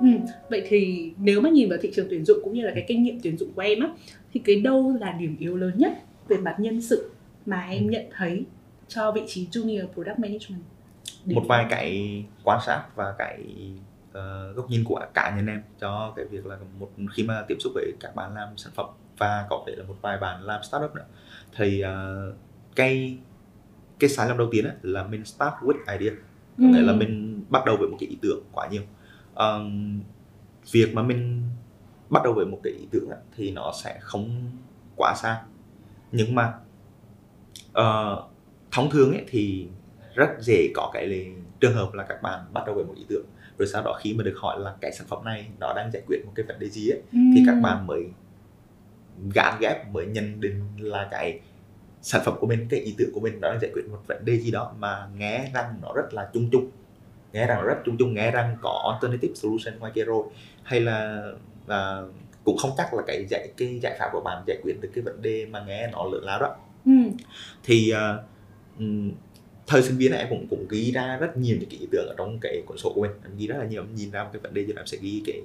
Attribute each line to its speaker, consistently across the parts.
Speaker 1: Ừ. Vậy thì nếu mà nhìn vào thị trường tuyển dụng cũng như là cái kinh nghiệm tuyển dụng của em á thì cái đâu là điểm yếu lớn nhất về mặt nhân sự mà em nhận thấy cho vị trí junior product management?
Speaker 2: Điểm một vài cái quan sát và cái uh, góc nhìn của cá nhân em cho cái việc là một khi mà tiếp xúc với các bạn làm sản phẩm và có thể là một vài bạn làm startup nữa thì uh, cái cái sai lầm đầu tiên ấy, là mình start with idea có nghĩa là ừ. mình bắt đầu với một cái ý tưởng quá nhiều um, việc mà mình bắt đầu với một cái ý tưởng ấy, thì nó sẽ không quá xa nhưng mà uh, thông thường ấy thì rất dễ có cái trường hợp là các bạn bắt đầu với một ý tưởng rồi sau đó khi mà được hỏi là cái sản phẩm này nó đang giải quyết một cái vấn đề gì ấy, ừ. thì các bạn mới gán ghép mới nhận định là cái sản phẩm của mình cái ý tưởng của mình nó đang giải quyết một vấn đề gì đó mà nghe rằng nó rất là chung chung nghe rằng rất chung chung nghe rằng có alternative solution ngoài kia rồi. Hay là à, cũng không chắc là cái giải cái giải pháp của bạn giải quyết được cái vấn đề mà nghe nó lớn lao đó. Ừ. thì uh, thời sinh viên này em cũng cũng ghi ra rất nhiều những cái ý tưởng ở trong cái cuốn sổ của mình. Em ghi rất là nhiều em nhìn ra một cái vấn đề rồi em sẽ ghi cái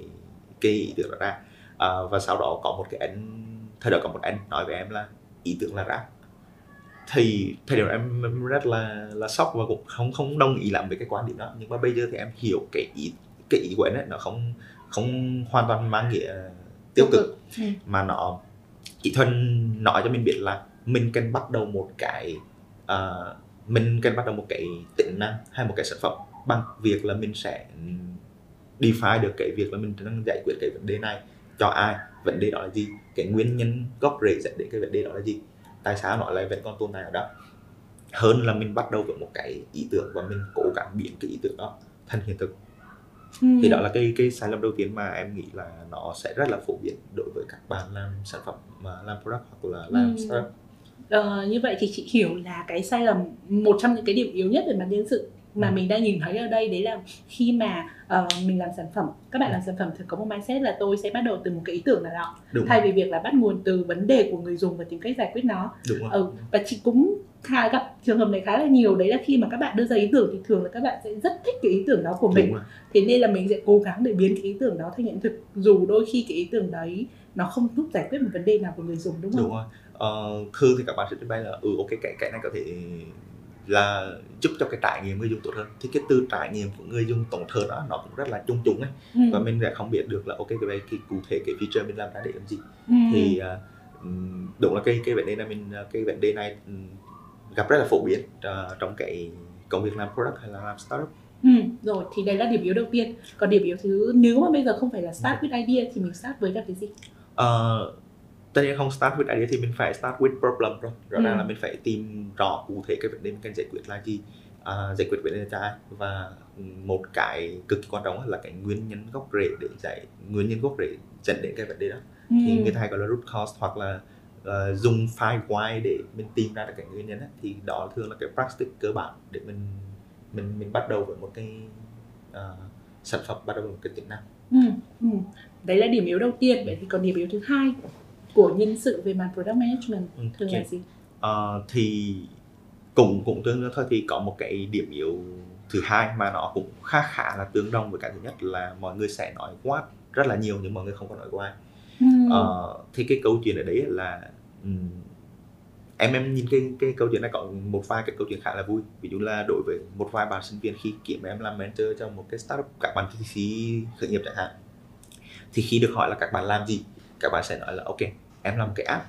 Speaker 2: cái ý tưởng đó ra. Uh, và sau đó có một cái anh thời đó có một anh nói với em là ý tưởng là rác thì thời điểm em, em rất là là sốc và cũng không không đồng ý lắm với cái quan điểm đó. Nhưng mà bây giờ thì em hiểu cái ý cái ý của anh ấy nó không không hoàn toàn mang nghĩa tiêu cực. ừ. mà nó chỉ thuần nói cho mình biết là mình cần bắt đầu một cái uh, mình cần bắt đầu một cái tính năng hay một cái sản phẩm bằng việc là mình sẽ define được cái việc là mình đang giải quyết cái vấn đề này cho ai vấn đề đó là gì cái nguyên nhân gốc rễ dẫn đến cái vấn đề đó là gì tại sao nó lại vẫn còn tồn tại ở đó hơn là mình bắt đầu với một cái ý tưởng và mình cố gắng biến cái ý tưởng đó thành hiện thực ừ. thì đó là cái cái sai lầm đầu tiên mà em nghĩ là nó sẽ rất là phổ biến đối với các bạn làm sản phẩm mà làm product hoặc là làm ừ. startup
Speaker 1: Ờ, như vậy thì chị hiểu là cái sai lầm một trong những cái điểm yếu nhất về mặt nhân sự mà ừ. mình đang nhìn thấy ở đây đấy là khi mà uh, mình làm sản phẩm các bạn làm sản phẩm thì có một mindset là tôi sẽ bắt đầu từ một cái ý tưởng nào đó Đúng thay vì việc là bắt nguồn từ vấn đề của người dùng và tìm cách giải quyết nó
Speaker 2: Đúng rồi. Ừ,
Speaker 1: và chị cũng khá gặp trường hợp này khá là nhiều đấy là khi mà các bạn đưa ra ý tưởng thì thường là các bạn sẽ rất thích cái ý tưởng đó của mình thế nên là mình sẽ cố gắng để biến cái ý tưởng đó thành hiện thực dù đôi khi cái ý tưởng đấy nó không giúp giải quyết một vấn đề nào của người dùng đúng không?
Speaker 2: Đúng rồi. Ờ, thường thì các bạn sẽ trình bày là ừ ok cái cái này có thể là giúp cho cái trải nghiệm người dùng tốt hơn. Thì cái từ trải nghiệm của người dùng tốt hơn đó nó cũng rất là chung chung ấy. Ừ. và mình sẽ không biết được là ok cái cái cụ thể cái feature mình làm ra để làm gì. Ừ. thì uh, đúng là cái cái vấn đề này mình cái vấn đề này gặp rất là phổ biến uh, trong cái công việc làm product hay là làm startup.
Speaker 1: Ừ, rồi thì đây là điểm yếu đầu tiên. Còn điểm yếu thứ nếu mà bây giờ không phải là start with idea thì mình start với là cái gì?
Speaker 2: Uh, tất nhiên không start with idea thì mình phải start with problem rồi rõ ràng ừ. là mình phải tìm rõ cụ thể cái vấn đề mình cần giải quyết là gì à, giải quyết vấn đề ai và một cái cực kỳ quan trọng là cái nguyên nhân gốc rễ để giải nguyên nhân gốc rễ dẫn đến cái vấn đề đó ừ. thì người ta hay gọi là root cause hoặc là uh, dùng file why để mình tìm ra được cái nguyên nhân đó. thì đó thường là cái practice cơ bản để mình mình mình bắt đầu với một cái uh, sản phẩm bắt đầu với một cái tính năng
Speaker 1: ừ, ừ. đấy là điểm yếu đầu tiên vậy thì còn điểm yếu thứ hai của nhân sự về mặt product management ừ, thường okay. là gì?
Speaker 2: Uh, thì cũng cũng tương đương thôi thì có một cái điểm yếu thứ hai mà nó cũng khá khá là tương đồng với cái thứ nhất là mọi người sẽ nói quá rất là nhiều nhưng mọi người không có nói qua ừ. uh, thì cái câu chuyện ở đấy là um, em em nhìn cái cái câu chuyện này có một vài cái câu chuyện khá là vui ví dụ là đối với một vài bạn sinh viên khi kiếm em làm mentor cho một cái startup các bạn VC khởi nghiệp chẳng hạn thì khi được hỏi là các bạn làm gì các bạn sẽ nói là ok em làm cái app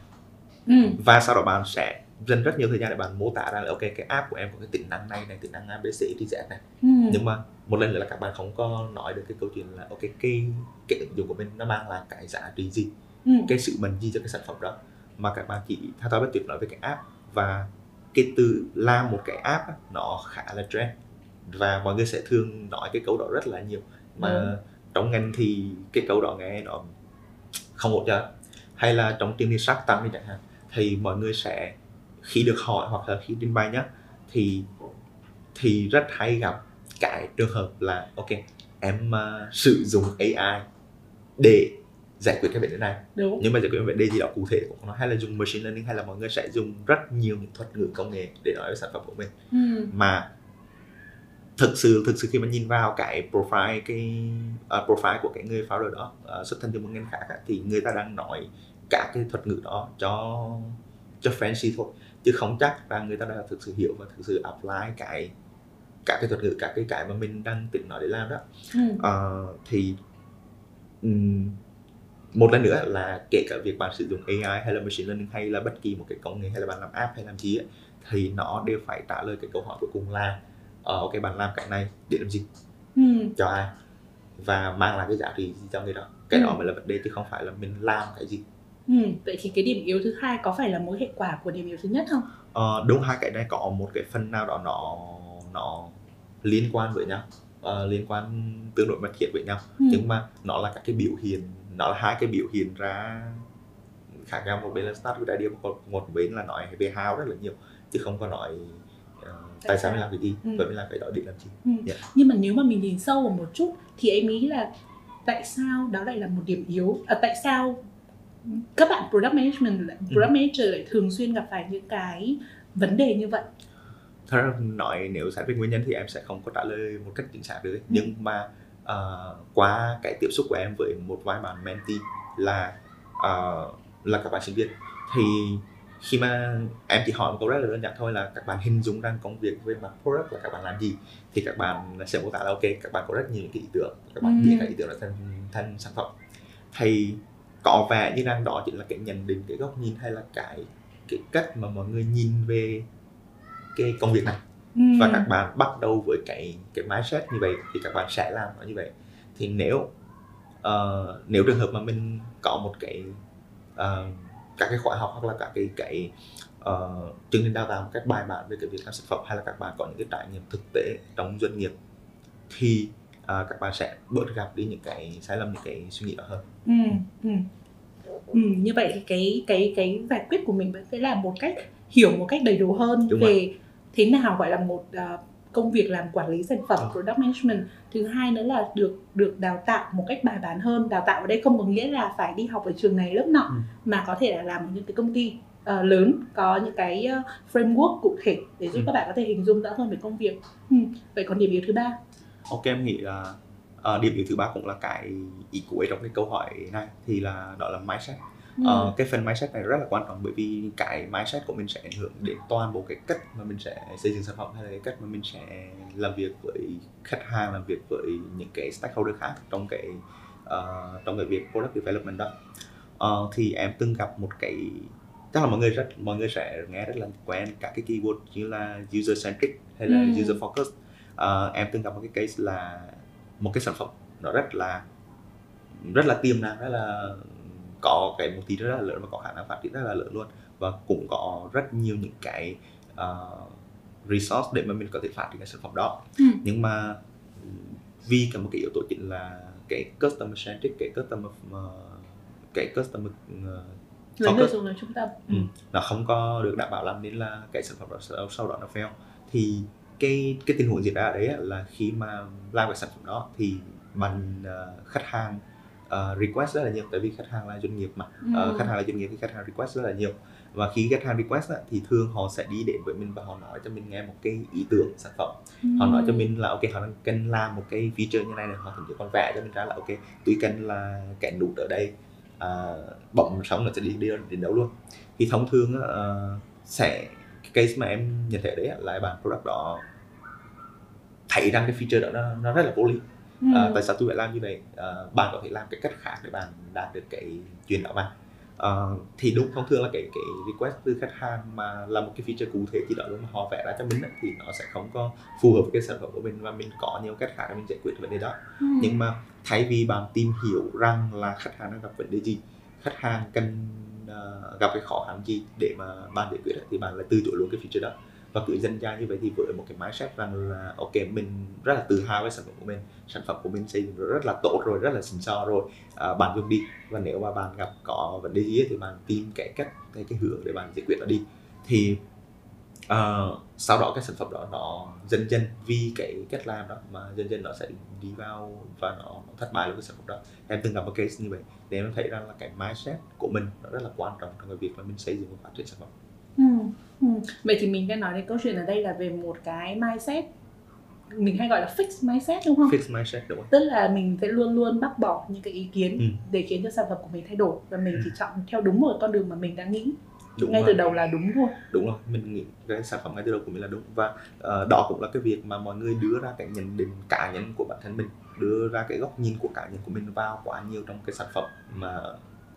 Speaker 2: ừ. và sau đó bạn sẽ dành rất nhiều thời gian để bạn mô tả ra là ok cái app của em có cái tính năng này này tính năng abc thì z này ừ. nhưng mà một lần nữa là các bạn không có nói được cái câu chuyện là ok cái cái ứng dụng của mình nó mang lại cái giá trị gì ừ. cái sự mình gì cho cái sản phẩm đó mà các bạn chỉ theo tôi tuyệt nói về cái app và cái từ làm một cái app nó khá là trend và mọi người sẽ thường nói cái câu đó rất là nhiều mà ừ. trong ngành thì cái câu đó nghe nó không ổn cho hay là trong chương trình sắc tăng đi chẳng hạn thì mọi người sẽ khi được hỏi hoặc là khi trình bày nhá thì thì rất hay gặp cái trường hợp là ok em uh, sử dụng AI để giải quyết cái vấn đề này Đúng. nhưng mà giải quyết vấn đề gì đó cụ thể cũng nó hay là dùng machine learning hay là mọi người sẽ dùng rất nhiều những thuật ngữ công nghệ để nói về sản phẩm của mình ừ. mà thực sự thực sự khi mà nhìn vào cái profile cái uh, profile của cái người founder đó uh, xuất thân từ một ngành khác á, thì người ta đang nói cả cái thuật ngữ đó cho cho fancy thôi chứ không chắc rằng người ta đã thực sự hiểu và thực sự apply cái cả cái thuật ngữ cả cái cái mà mình đang tính nói để làm đó
Speaker 1: ừ.
Speaker 2: uh, thì um, một lần nữa là kể cả việc bạn sử dụng AI hay là machine learning hay là bất kỳ một cái công nghệ hay là bạn làm app hay làm gì ấy, thì nó đều phải trả lời cái câu hỏi cuối cùng là uh, ok bạn làm cái này để làm gì
Speaker 1: Ừ.
Speaker 2: cho ai và mang lại cái giá trị gì cho người đó cái
Speaker 1: Ừ.
Speaker 2: đó mới là vấn đề chứ không phải là mình làm cái gì
Speaker 1: Ừ. vậy thì cái điểm yếu thứ hai có phải là mối hệ quả của điểm yếu thứ nhất không
Speaker 2: Ờ, đúng hai cái này có một cái phần nào đó nó nó liên quan với nhau ờ, liên quan tương đối mật thiết với nhau
Speaker 1: Ừ.
Speaker 2: nhưng mà nó là các cái biểu hiện nó là hai cái biểu hiện ra khác nhau một bên là start with idea một, một bên là nói về how rất là nhiều chứ không có nói ờ, tại sao mình làm cái gì
Speaker 1: Ừ.
Speaker 2: và mình làm cái đó để làm gì
Speaker 1: Ừ.
Speaker 2: Dạ.
Speaker 1: Nhưng mà nếu mà mình nhìn sâu vào một chút thì em nghĩ là tại sao đó lại là một điểm yếu à, tại sao các bạn product management lại-
Speaker 2: Ừ.
Speaker 1: product manager lại thường xuyên gặp phải những cái vấn đề như vậy
Speaker 2: thật ra nói nếu xét về nguyên nhân thì em sẽ không có trả lời một cách chính xác được ấy. nhưng mà ờ, qua cái tiếp xúc của em với một vài bạn mentee là ờ, là các bạn sinh viên thì khi mà em chỉ hỏi một câu rất là đơn giản thôi là các bạn hình dung rằng công việc về mặt product là các bạn làm gì thì các bạn sẽ mô tả là ok các bạn có rất nhiều cái ý tưởng các bạn
Speaker 1: Ừ.
Speaker 2: biến các ý tưởng đó thành thành sản phẩm thì có vẻ như rằng đó chỉ là cái nhận định cái góc nhìn hay là cái cái cách mà mọi người nhìn về cái công việc này
Speaker 1: ừ.
Speaker 2: và các bạn bắt đầu với cái cái mindset như vậy thì các bạn sẽ làm nó như vậy thì nếu ờ, nếu trường hợp mà mình có một cái ờ, các cái khóa học hoặc là các cái cái ờ, chương trình đào tạo một cách bài bản về cái việc làm sản phẩm hay là các bạn có những cái trải nghiệm thực tế trong doanh nghiệp thì ờ, các bạn sẽ bớt gặp đi những cái sai lầm những cái suy nghĩ đó hơn
Speaker 1: ừ. Ừ. Ừ. như vậy thì cái cái cái giải quyết của mình vẫn sẽ là một cách hiểu một cách đầy đủ hơn
Speaker 2: Đúng
Speaker 1: về thế nào gọi là một à, công việc làm quản lý sản phẩm
Speaker 2: Ừ.
Speaker 1: product management thứ hai nữa là được được đào tạo một cách bài bản hơn đào tạo ở đây không có nghĩa là phải đi học ở trường này lớp nọ
Speaker 2: Ừ.
Speaker 1: mà có thể là làm ở những cái công ty ờ, lớn có những cái ờ, framework cụ thể để giúp
Speaker 2: Ừ.
Speaker 1: các bạn có thể hình dung rõ hơn về công việc ừ. vậy còn điểm yếu thứ ba
Speaker 2: Ok em nghĩ là ờ, điểm yếu thứ ba cũng là cái ý cuối trong cái câu hỏi này thì là đó là mindset
Speaker 1: ừ.
Speaker 2: Ờ, cái phần mindset này rất là quan trọng bởi vì cái mindset của mình sẽ ảnh hưởng đến toàn bộ cái cách mà mình sẽ xây dựng sản phẩm hay là cái cách mà mình sẽ làm việc với khách hàng làm việc với những cái stakeholder khác trong cái ờ, trong cái việc product development đó Ờ, thì em từng gặp một cái chắc là mọi người rất mọi người sẽ nghe rất là quen các cái keyword như là user centric hay là
Speaker 1: Ừ.
Speaker 2: user focus Ờ, em từng gặp một cái case là một cái sản phẩm nó rất là rất là tiềm năng rất là có cái một tí rất là lớn và có khả năng phát triển rất là lớn luôn và cũng có rất nhiều những cái uh, resource để mà mình có thể phát triển cái sản phẩm đó
Speaker 1: Ừ.
Speaker 2: nhưng mà vì cả một cái yếu tố chính là cái customer centric cái customer uh, cái customer uh,
Speaker 1: người dùng là trung tâm
Speaker 2: Ừ. nó không có được đảm bảo làm nên là cái sản phẩm đó sau, đó nó fail thì cái cái tình huống diễn ra ở đấy là khi mà làm cái sản phẩm đó thì bạn ờ, khách hàng ờ, request rất là nhiều tại vì khách hàng là doanh nghiệp mà.
Speaker 1: Ừ.
Speaker 2: Ờ, khách hàng là doanh nghiệp thì khách hàng request rất là nhiều. Và khi khách hàng request á, thì thường họ sẽ đi đến với mình và họ nói cho mình nghe một cái ý tưởng sản phẩm. Họ nói cho mình là ok họ đang cần làm một cái feature như này này họ thậm chí còn vẽ cho mình ra là ok tôi cần là cái nút ở đây à, bấm xong nó sẽ đi đi đến đâu luôn thì thông thường ờ, sẽ cái case mà em nhận thấy đấy là bạn product đó thấy rằng cái feature đó nó, nó rất là vô lý
Speaker 1: Ừ.
Speaker 2: à, tại sao tôi phải làm như vậy à, bạn có thể làm cái cách khác để bạn đạt được cái chuyện đó mà à, thì đúng thông thường là cái cái request từ khách hàng mà là một cái feature cụ thể gì đó mà họ vẽ ra cho mình thì nó sẽ không có phù hợp với cái sản phẩm của mình và mình có nhiều cách khác để mình giải quyết vấn đề đó
Speaker 1: Ừ.
Speaker 2: nhưng mà thay vì bạn tìm hiểu rằng là khách hàng đang gặp vấn đề gì khách hàng cần ờ, gặp cái khó khăn gì để mà bạn giải quyết thì bạn lại từ chối luôn cái feature đó và cứ dân ra như vậy thì với một cái mindset rằng là ok mình rất là tự hào với sản phẩm của mình sản phẩm của mình xây dựng rất là tốt rồi rất là xịn sò rồi à, bạn dùng đi. Và nếu mà bạn gặp có vấn đề gì thì bạn tìm cái cách cái cái hướng để bạn giải quyết nó đi. Thì uh, sau đó cái sản phẩm đó nó dần dần vì cái cách làm đó mà dần dần nó sẽ đi vào và nó, nó thất bại luôn cái sản phẩm đó. Em từng gặp một case như vậy để em thấy rằng là cái mindset của mình nó rất là quan trọng trong cái việc mà mình xây dựng và phát triển sản phẩm.
Speaker 1: Ừ. Ừ. Vậy thì mình đang nói đến câu chuyện ở đây là về một cái mindset mình hay gọi là fixed mindset đúng không?
Speaker 2: fix mindset đúng không
Speaker 1: Tức là mình sẽ luôn luôn bác bỏ những cái ý kiến
Speaker 2: Ừ.
Speaker 1: để khiến cho sản phẩm của mình thay đổi và mình chỉ chọn theo đúng một con đường mà mình đã nghĩ
Speaker 2: đúng
Speaker 1: ngay
Speaker 2: rồi.
Speaker 1: từ đầu là đúng thôi.
Speaker 2: đúng rồi mình nghĩ cái sản phẩm ngay từ đầu của mình là đúng và ờ, đó cũng là cái việc mà mọi người đưa ra cái nhận định cá nhân của bản thân mình đưa ra cái góc nhìn của cá nhân của mình vào quá nhiều trong cái sản phẩm mà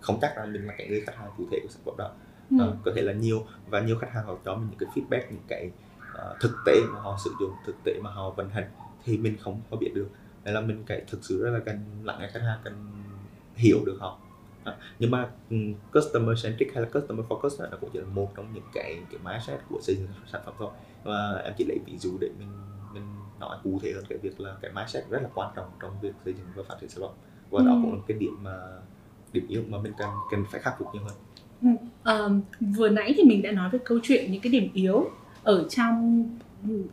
Speaker 2: không chắc là mình là cái người khách hàng cụ thể của sản phẩm đó
Speaker 1: Ừ.
Speaker 2: Ờ, có thể là nhiều và nhiều khách hàng họ cho mình những cái feedback những cái ờ, thực tế mà họ sử dụng thực tế mà họ vận hành thì mình không có biết được nên là mình cái thực sự rất là cần lắng nghe khách hàng cần hiểu được họ Đó. nhưng mà ừm, customer centric hay là customer focus đó, nó cũng chỉ là một trong những cái cái mindset của xây dựng sản phẩm thôi và em chỉ lấy ví dụ để mình mình nói cụ thể hơn cái việc là cái mindset rất là quan trọng trong việc xây dựng và phát triển sản phẩm và đó
Speaker 1: Ừ.
Speaker 2: cũng là cái điểm mà điểm yếu mà mình cần cần phải khắc phục nhiều hơn
Speaker 1: Ờm, vừa nãy thì mình đã nói về câu chuyện những cái điểm yếu ở trong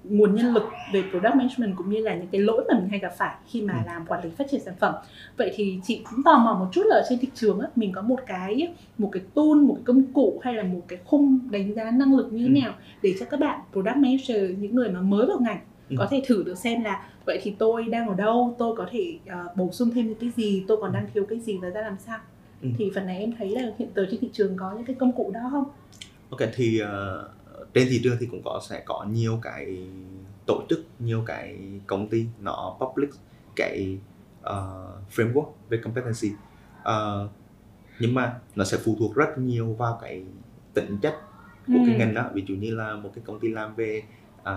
Speaker 1: nguồn nhân lực về product management cũng như là những cái lỗi mà mình hay gặp phải khi mà
Speaker 2: Ừ.
Speaker 1: làm quản lý phát triển sản phẩm vậy thì chị cũng tò mò một chút là ở trên thị trường á, mình có một cái một cái tool một cái công cụ hay là một cái khung đánh giá năng lực như thế
Speaker 2: Ừ.
Speaker 1: nào để cho các bạn product manager những người mà mới vào ngành
Speaker 2: Ừ.
Speaker 1: có thể thử được xem là vậy thì tôi đang ở đâu tôi có thể ờ, bổ sung thêm những cái gì tôi còn đang thiếu cái gì và ra làm sao
Speaker 2: Ừ.
Speaker 1: thì phần này em thấy là hiện giờ trên thị trường có những cái công cụ đó không
Speaker 2: Ok thì ờ, trên thị trường thì cũng có sẽ có nhiều cái tổ chức, nhiều cái công ty nó public cái ờ, framework về competency. Ờ, nhưng mà nó sẽ phụ thuộc rất nhiều vào cái tính chất của cái
Speaker 1: Ừ.
Speaker 2: ngành đó. Ví dụ như là một cái công ty làm về ờ,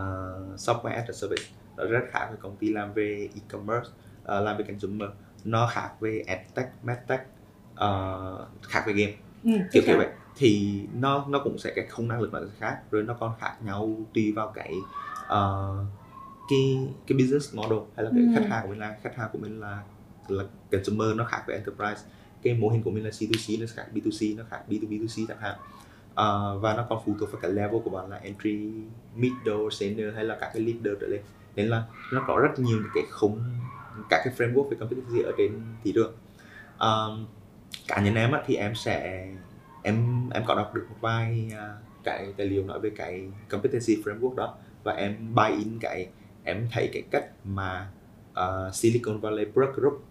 Speaker 2: software as a service nó rất khác với công ty làm về e-commerce, ờ, làm về consumer. Nó khác về edtech, medtech, ờ, khác về game.
Speaker 1: Ừ,
Speaker 2: kiểu kiểu vậy. Thì nó nó cũng sẽ cái không năng lực sẽ khác rồi nó còn khác nhau tùy vào cái ờ, cái cái business model hay là cái
Speaker 1: Ừ.
Speaker 2: khách hàng của mình là. Khách hàng của mình là là consumer nó khác với enterprise. Cái mô hình của mình là C2C nó khác B2C nó khác B2B2C chẳng hạn. Ờ, và nó còn phụ thuộc vào cái level của bạn là entry middle senior hay là các cái leader trở lên. Nên là nó có rất nhiều cái khung các cái framework về competency ở trên thị trường. Ờm, cá nhân em á, thì em sẽ em em có đọc được một vài à, cái tài liệu nói về cái competency framework đó và em buy in cái em thấy cái cách mà ờ, Silicon Valley Brook Group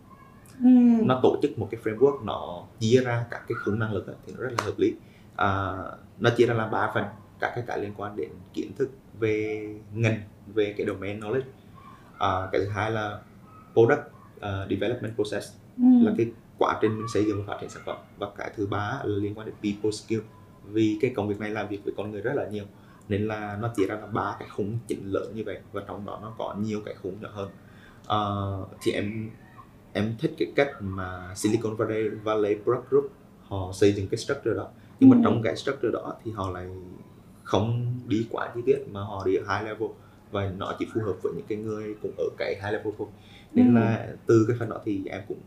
Speaker 1: ừ.
Speaker 2: nó tổ chức một cái framework nó chia ra các cái khung năng lực á, thì nó rất là hợp lý à, nó chia ra làm ba phần các cái cái liên quan đến kiến thức về ngành về cái domain knowledge à, cái thứ hai là product uh, development process
Speaker 1: Ừ.
Speaker 2: là cái quá trình mình xây dựng và phát triển sản phẩm. Và cái thứ ba là liên quan đến people skill. Vì cái công việc này làm việc với con người rất là nhiều. Nên là nó chỉ ra là ba cái khung chính lớn như vậy. Và trong đó nó có nhiều cái khung nhỏ hơn. Ờ, thì em em thích cái cách mà Silicon Valley Valley Brook Group họ xây dựng cái structure đó. Nhưng mà
Speaker 1: Ừ.
Speaker 2: trong cái structure đó thì họ lại không đi quá chi tiết mà họ đi ở high level. Và nó chỉ phù hợp với những cái người cũng ở cái high level thôi. Nên
Speaker 1: Ừ.
Speaker 2: là từ cái phần đó thì em cũng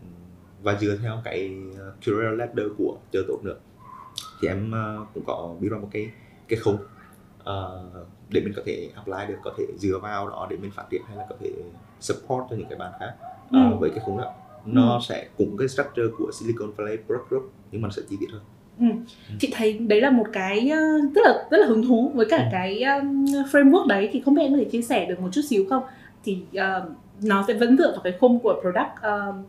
Speaker 2: và dựa theo cái uh, career ladder của chờ tốt nữa thì em uh, cũng có biết ra một cái cái khung uh, để mình có thể apply được có thể dựa vào đó để mình phát triển hay là có thể support cho những cái bạn khác. Uh,
Speaker 1: Ừ.
Speaker 2: với cái khung đó nó sẽ cũng cái structure của Silicon Valley Brook Group nhưng mà nó sẽ chi tiết hơn.
Speaker 1: Chị thấy đấy là một cái ờ, rất là rất là hứng thú với cả
Speaker 2: Ừ.
Speaker 1: cái um, framework đấy. Thì không biết em có thể chia sẻ được một chút xíu không? Thì ờ, nó sẽ vẫn dựa vào cái khung của product um,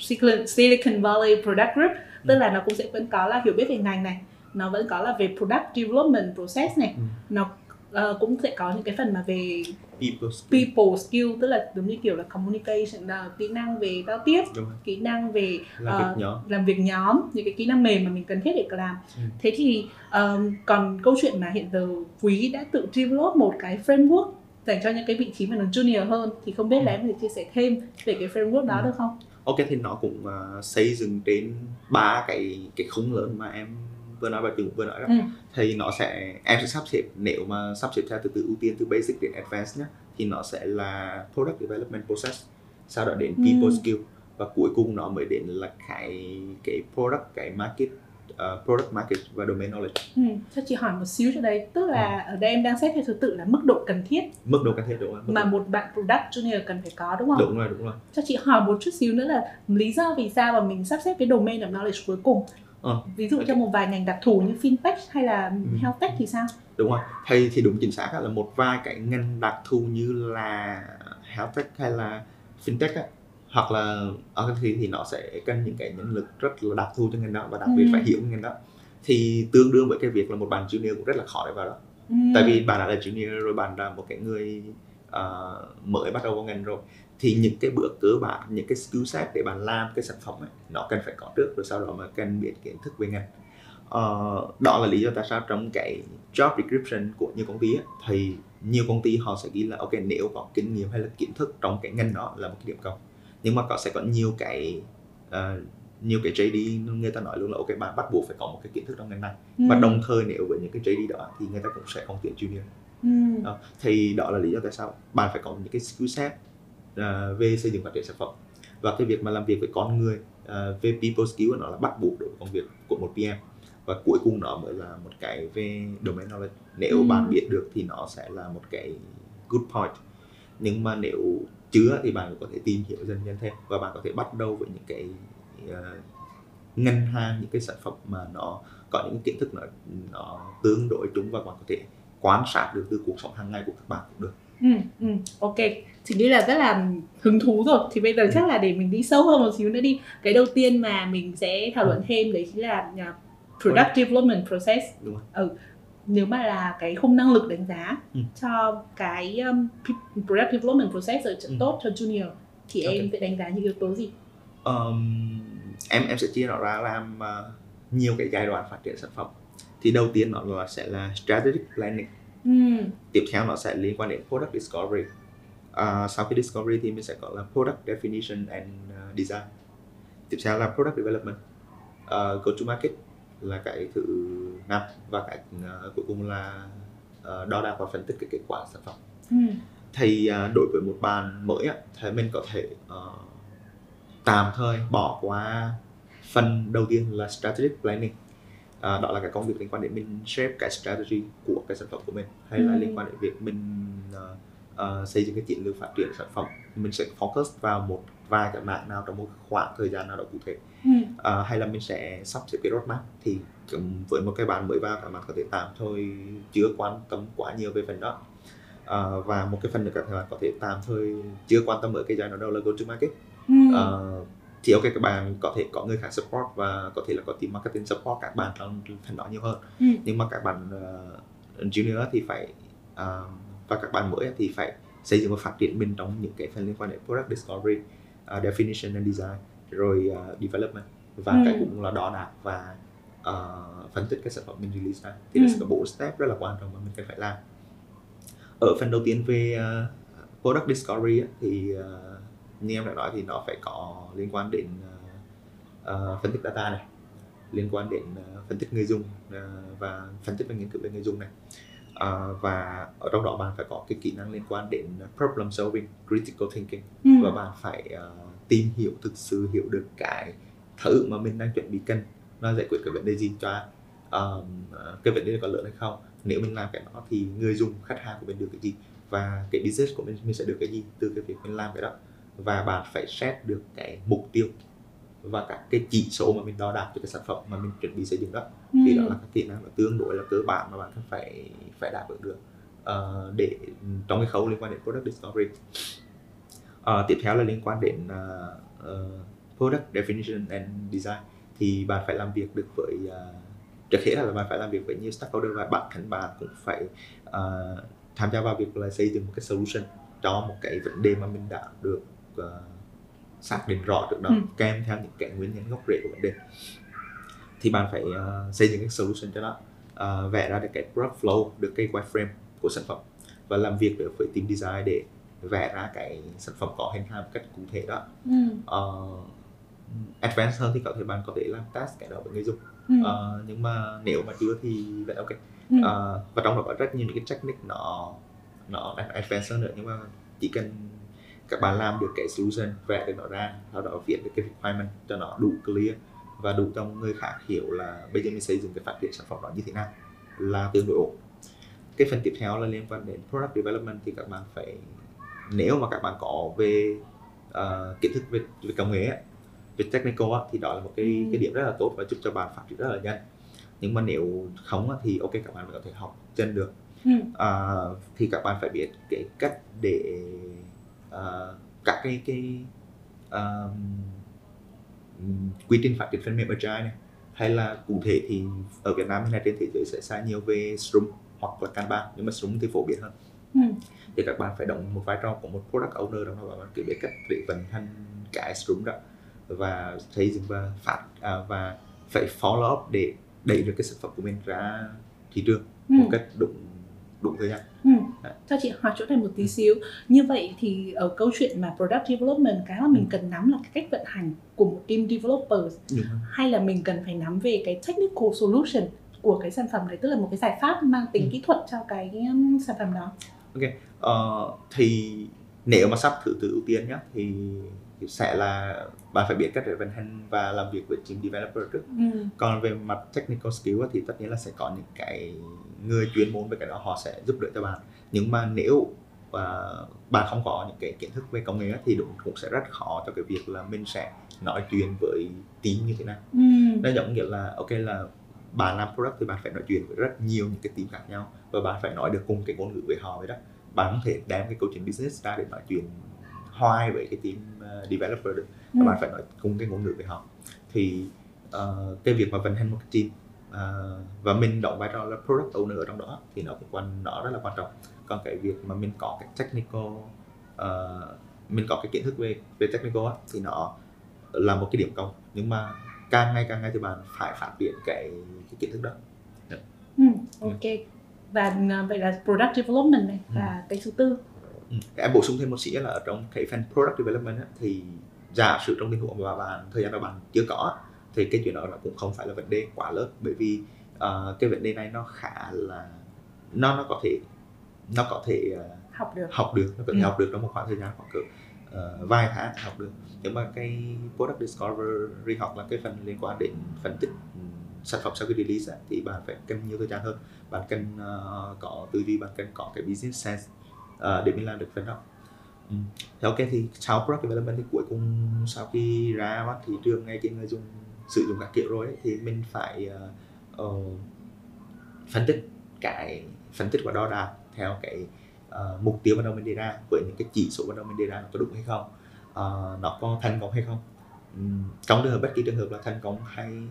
Speaker 1: Silicon, Valley Product Group tức là nó cũng sẽ vẫn có là hiểu biết về ngành này nó vẫn có là về product development process này
Speaker 2: Ừ.
Speaker 1: nó ờ, cũng sẽ có những cái phần mà về
Speaker 2: people skill.
Speaker 1: people skill tức là giống như kiểu là communication là kỹ năng về giao tiếp kỹ năng về
Speaker 2: làm
Speaker 1: Ờ,
Speaker 2: việc nhóm
Speaker 1: làm việc nhóm những cái kỹ năng mềm mà mình cần thiết để làm
Speaker 2: Ừ.
Speaker 1: thế thì um, còn câu chuyện mà hiện giờ quý đã tự develop một cái framework dành cho những cái vị trí mà nó junior hơn thì không biết là
Speaker 2: Ừ.
Speaker 1: em có thể chia sẻ thêm về cái framework đó
Speaker 2: Ừ.
Speaker 1: được không?
Speaker 2: Ok thì nó cũng uh, xây dựng trên ba cái cái khung lớn mà em vừa nói và Trường vừa nói đó.
Speaker 1: Ừ.
Speaker 2: Thì nó sẽ em sẽ sắp xếp nếu mà sắp xếp theo từ từ ưu tiên từ basic đến advanced nhé thì nó sẽ là product development process sau đó đến
Speaker 1: Ừ.
Speaker 2: people skill và cuối cùng nó mới đến là cái cái product cái market uh, product market và domain knowledge
Speaker 1: Ừ. Cho chị hỏi một xíu cho đấy tức là ở đây em đang xét theo thứ tự là mức độ cần thiết
Speaker 2: mức độ cần thiết đúng không?
Speaker 1: Mà một bạn product junior cần phải có đúng không?
Speaker 2: đúng rồi đúng rồi
Speaker 1: Cho chị hỏi một chút xíu nữa là lý do vì sao mà mình sắp xếp cái domain of knowledge cuối cùng
Speaker 2: Ờ,
Speaker 1: ví dụ
Speaker 2: ok.
Speaker 1: cho một vài ngành đặc thù như fintech hay là
Speaker 2: Ừ.
Speaker 1: health tech thì sao
Speaker 2: đúng rồi thì thì đúng chính xác là một vài cái ngành đặc thù như là health tech hay là fintech á, hoặc là ở thì thì nó sẽ cần những cái nhân lực rất là đặc thù cho ngành đó và đặc biệt
Speaker 1: Ừ.
Speaker 2: phải hiểu ngành đó. Thì tương đương với cái việc là một bạn junior cũng rất là khó để vào đó.
Speaker 1: Ừ.
Speaker 2: tại vì bạn đã là junior rồi bạn là một cái người ờ, mới bắt đầu vào ngành rồi. Thì những cái bước cơ bản những cái skill set để bạn làm cái sản phẩm ấy, nó cần phải có trước rồi sau đó mà cần biết kiến thức về ngành. Ờ, đó là lý do tại sao trong cái job description của nhiều công ty ấy, thì nhiều công ty họ sẽ ghi là ok nếu có kinh nghiệm hay là kiến thức trong cái ngành đó là một cái điểm cộng nhưng mà có sẽ có nhiều cái ờ, nhiều cái JD người ta nói luôn là ok bạn bắt buộc phải có một cái kiến thức trong ngành này
Speaker 1: Ừ.
Speaker 2: và đồng thời nếu với những cái JD đó thì người ta cũng sẽ không tuyển junior
Speaker 1: Ừ.
Speaker 2: đó. thì đó là lý do tại sao bạn phải có những cái skill set ờ, về xây dựng phát triển sản phẩm và cái việc mà làm việc với con người ờ, về people skill nó là bắt buộc đối với công việc của một PM và cuối cùng nó mới là một cái về domain knowledge nếu
Speaker 1: Ừ.
Speaker 2: bạn biết được thì nó sẽ là một cái good point nhưng mà nếu chưa thì bạn có thể tìm hiểu dần dần thêm và bạn có thể bắt đầu với những cái ờ, ngân hàng những cái sản phẩm mà nó có những kiến thức nó nó tương đối chúng và bạn có thể quan sát được từ cuộc sống hàng ngày của các bạn cũng được
Speaker 1: Ừ, ừ, ok. Chị nghĩ là rất là hứng thú rồi. Thì bây giờ
Speaker 2: Ừ.
Speaker 1: chắc là để mình đi sâu hơn một xíu nữa đi. Cái đầu tiên mà mình sẽ thảo luận
Speaker 2: Ừ.
Speaker 1: thêm đấy chính là uh, product development process.
Speaker 2: đúng không?
Speaker 1: Ừ. Nếu mà là cái khung năng lực đánh giá
Speaker 2: Ừ.
Speaker 1: cho cái um, product development process ở
Speaker 2: Ừ.
Speaker 1: tốt cho junior thì
Speaker 2: Ok.
Speaker 1: em sẽ đánh giá những yếu tố gì?
Speaker 2: Ờm, em em sẽ chia nó ra làm ờ, nhiều cái giai đoạn phát triển sản phẩm thì đầu tiên nó là sẽ là strategic planning
Speaker 1: Ừ.
Speaker 2: tiếp theo nó sẽ liên quan đến product discovery À, sau khi discovery thì mình sẽ có là product definition and uh, design tiếp theo là product development uh, go to market là cái thứ năm và cái uh, cuối cùng là uh, đo đạc và phân tích cái kết quả sản phẩm
Speaker 1: Ừ.
Speaker 2: thì uh, đối với một bạn mới á, thì mình có thể uh, tạm thời bỏ qua phần đầu tiên là strategic planning À, đó là cái công việc liên quan đến mình shape cái strategy của cái sản phẩm của mình hay là
Speaker 1: Ừ.
Speaker 2: liên quan đến việc mình ờ, ờ, xây dựng cái chiến lược phát triển sản phẩm mình sẽ focus vào một vài cái mảng nào trong một khoảng thời gian nào đó cụ thể
Speaker 1: Ừ.
Speaker 2: Ờ, hay là mình sẽ sắp xếp cái roadmap thì với một cái bạn mới vào các bạn có thể tạm thôi chưa quan tâm quá nhiều về phần đó Ờ, và một cái phần nữa các bạn có thể tạm thời chưa quan tâm ở cái giai đoạn đầu là go to market
Speaker 1: Ừ.
Speaker 2: Ờ, thì ok các bạn có thể có người khác support và có thể là có team marketing support các bạn trong phần đó nhiều hơn
Speaker 1: Ừ.
Speaker 2: nhưng mà các bạn ờ, junior thì phải ờ, và các bạn mới thì phải xây dựng và phát triển mình trong những cái phần liên quan đến product discovery ờ, definition and design rồi ờ, development. Và
Speaker 1: Ừ.
Speaker 2: cái cũng là đo đạc và ờ, phân tích cái sản phẩm mình release ra. Thì
Speaker 1: Ừ.
Speaker 2: có bộ step rất là quan trọng mà mình cần phải làm. Ở phần đầu tiên về ờ, product discovery á, thì ờ, như em đã nói thì nó phải có liên quan đến ờ, ờ, phân tích data này liên quan đến ờ, phân tích người dùng ờ, và phân tích và nghiên cứu về người dùng này Ờ, và ở trong đó bạn phải có cái kỹ năng liên quan đến problem solving critical thinking.
Speaker 1: Ừ.
Speaker 2: và bạn phải ờ, tìm hiểu thực sự hiểu được cái thứ mà mình đang chuẩn bị cần. Nó giải quyết cái vấn đề gì cho ờ, cái vấn đề có lớn hay không. Nếu mình làm cái đó thì người dùng khách hàng của mình được cái gì? Và cái business của mình mình sẽ được cái gì từ cái việc mình làm cái đó? Và bạn phải set được cái mục tiêu và các cái chỉ số mà mình đo đạc cho cái sản phẩm mà mình chuẩn bị xây dựng đó thì đó là các kỹ năng là tương đối là cơ bản mà bạn phải phải đáp ứng được. Ờ, để trong cái khâu liên quan đến product discovery. Ờ, tiếp theo là liên quan đến ờ, ờ, product definition and design. Thì bạn phải làm việc được với ờ, trước hết là bạn phải làm việc với nhiều stakeholder và bản thân bạn cũng phải ờ, tham gia vào việc là xây dựng một cái solution cho một cái vấn đề mà mình đã được ờ, xác định rõ trước đó
Speaker 1: Ừ.
Speaker 2: kèm theo những cái nguyên nhân gốc rễ của vấn đề thì bạn phải ờ, xây dựng cái solution cho nó ờ, vẽ ra được cái product flow được cái wireframe của sản phẩm và làm việc được với team design để vẽ ra cái sản phẩm có hình hài một cách cụ thể đó
Speaker 1: Ừ.
Speaker 2: Ờ, advanced hơn thì có thể bạn có thể làm task cái đó với người dùng
Speaker 1: Ừ.
Speaker 2: Ờ, nhưng mà nếu mà chưa thì vẫn ok
Speaker 1: Ừ.
Speaker 2: Ờ, và trong đó có rất nhiều những cái technique nó nó advanced hơn nữa nhưng mà chỉ cần các bạn làm được cái solution vẽ được nó ra sau đó viết được cái requirement cho nó đủ clear và đủ cho người khác hiểu là bây giờ mình xây dựng cái phát triển sản phẩm đó như thế nào là tương đối ổn cái phần tiếp theo là liên quan đến product development thì các bạn phải nếu mà các bạn có về ờ, kiến thức về, về công nghệ về technical á, thì đó là một cái
Speaker 1: Ừ.
Speaker 2: cái điểm rất là tốt và giúp cho bạn phát triển rất là nhanh nhưng mà nếu không á, thì ok các bạn có thể học chân được
Speaker 1: Ừ.
Speaker 2: à, thì các bạn phải biết cái cách để à, các cái cái um, quy trình phát triển phần mềm agile này hay là cụ thể thì ở Việt Nam hay là trên thế giới sẽ xài nhiều về Scrum hoặc là Kanban nhưng mà Scrum thì phổ biến hơn
Speaker 1: Ừ.
Speaker 2: thì các bạn phải đóng một vai trò của một product owner đó và bạn cứ biết cách để vận hành cái Scrum đó và xây dựng và phát à, và phải follow up để đẩy được cái sản phẩm của mình ra thị trường
Speaker 1: Ừ.
Speaker 2: một cách đúng đúng thời gian
Speaker 1: Ừ. Cho chị hỏi chỗ này một tí xíu? Như vậy thì ở câu chuyện mà product development Cái mà mình cần nắm là cái cách vận hành của một team
Speaker 2: mà
Speaker 1: Hay là mình cần phải nắm về cái technical solution của cái sản phẩm đấy Tức là một cái giải pháp mang tính
Speaker 2: Ừ.
Speaker 1: kỹ thuật cho cái sản phẩm đó?
Speaker 2: Ờ, thì nếu mà sắp thứ tự ưu tiên nhá thì sẽ là bạn phải biết cách để vận hành và làm việc với team developer trước.
Speaker 1: Ừ.
Speaker 2: còn về mặt technical skill thì tất nhiên là sẽ có những cái người chuyên môn về cái đó họ sẽ giúp đỡ cho bạn nhưng mà nếu à, bạn không có những cái kiến thức về công nghệ thì đúng cũng sẽ rất khó cho cái việc là mình sẽ nói chuyện với team như thế nào
Speaker 1: Ừ.
Speaker 2: nó giống như là ok là bạn làm product thì bạn phải nói chuyện với rất nhiều những cái team khác nhau và bạn phải nói được cùng cái ngôn ngữ với họ vậy đó bạn không thể đem cái câu chuyện business ra để nói chuyện hoài với cái team uh, developer được
Speaker 1: Ừ.
Speaker 2: và bạn phải nói cùng cái ngôn ngữ với họ thì ờ, cái việc mà vận hành một cái team ờ, và mình đóng vai trò là product owner ở trong đó thì nó cũng quan nó rất là quan trọng còn cái việc mà mình có cái technical ờ, mình có cái kiến thức về về technical á, thì nó là một cái điểm cộng nhưng mà càng ngày càng ngày thì bạn phải phát triển cái, cái kiến thức đó
Speaker 1: Ừ. Ok Và à, vậy là product development này
Speaker 2: Ừ.
Speaker 1: Và cái thứ tư
Speaker 2: Ừ. Em bổ sung thêm một xí là ở trong cái phần product development á, thì giả sử trong tình huống mà bạn thời gian đó bạn chưa có thì cái chuyện đó nó cũng không phải là vấn đề quá lớn bởi vì ờ, cái vấn đề này nó khá là nó nó có thể nó có thể ờ,
Speaker 1: Học được
Speaker 2: học được nó có thể
Speaker 1: Ừ.
Speaker 2: học được trong một khoảng thời gian khoảng cỡ ờ, vài tháng học được nhưng mà cái product discovery hoặc là cái phần liên quan đến phân tích ừm, sản phẩm sau khi release á, thì bạn phải cần nhiều thời gian hơn bạn cần ờ, có tư duy bạn cần có cái business sense ờ, để mình làm được phần đó ừ. thì ok thì sau product development thì cuối cùng sau khi ra mắt thị trường ngay trên người dùng sử dụng các kiểu rồi ấy, thì mình phải ờ, ờ, phân tích cái phân tích và đo đạc theo cái ờ, mục tiêu ban đầu mình đề ra với những cái chỉ số ban đầu mình đề ra nó có đúng hay không Ờ, nó có thành công hay không Ừm, trong trường hợp bất kỳ trường hợp là thành công hay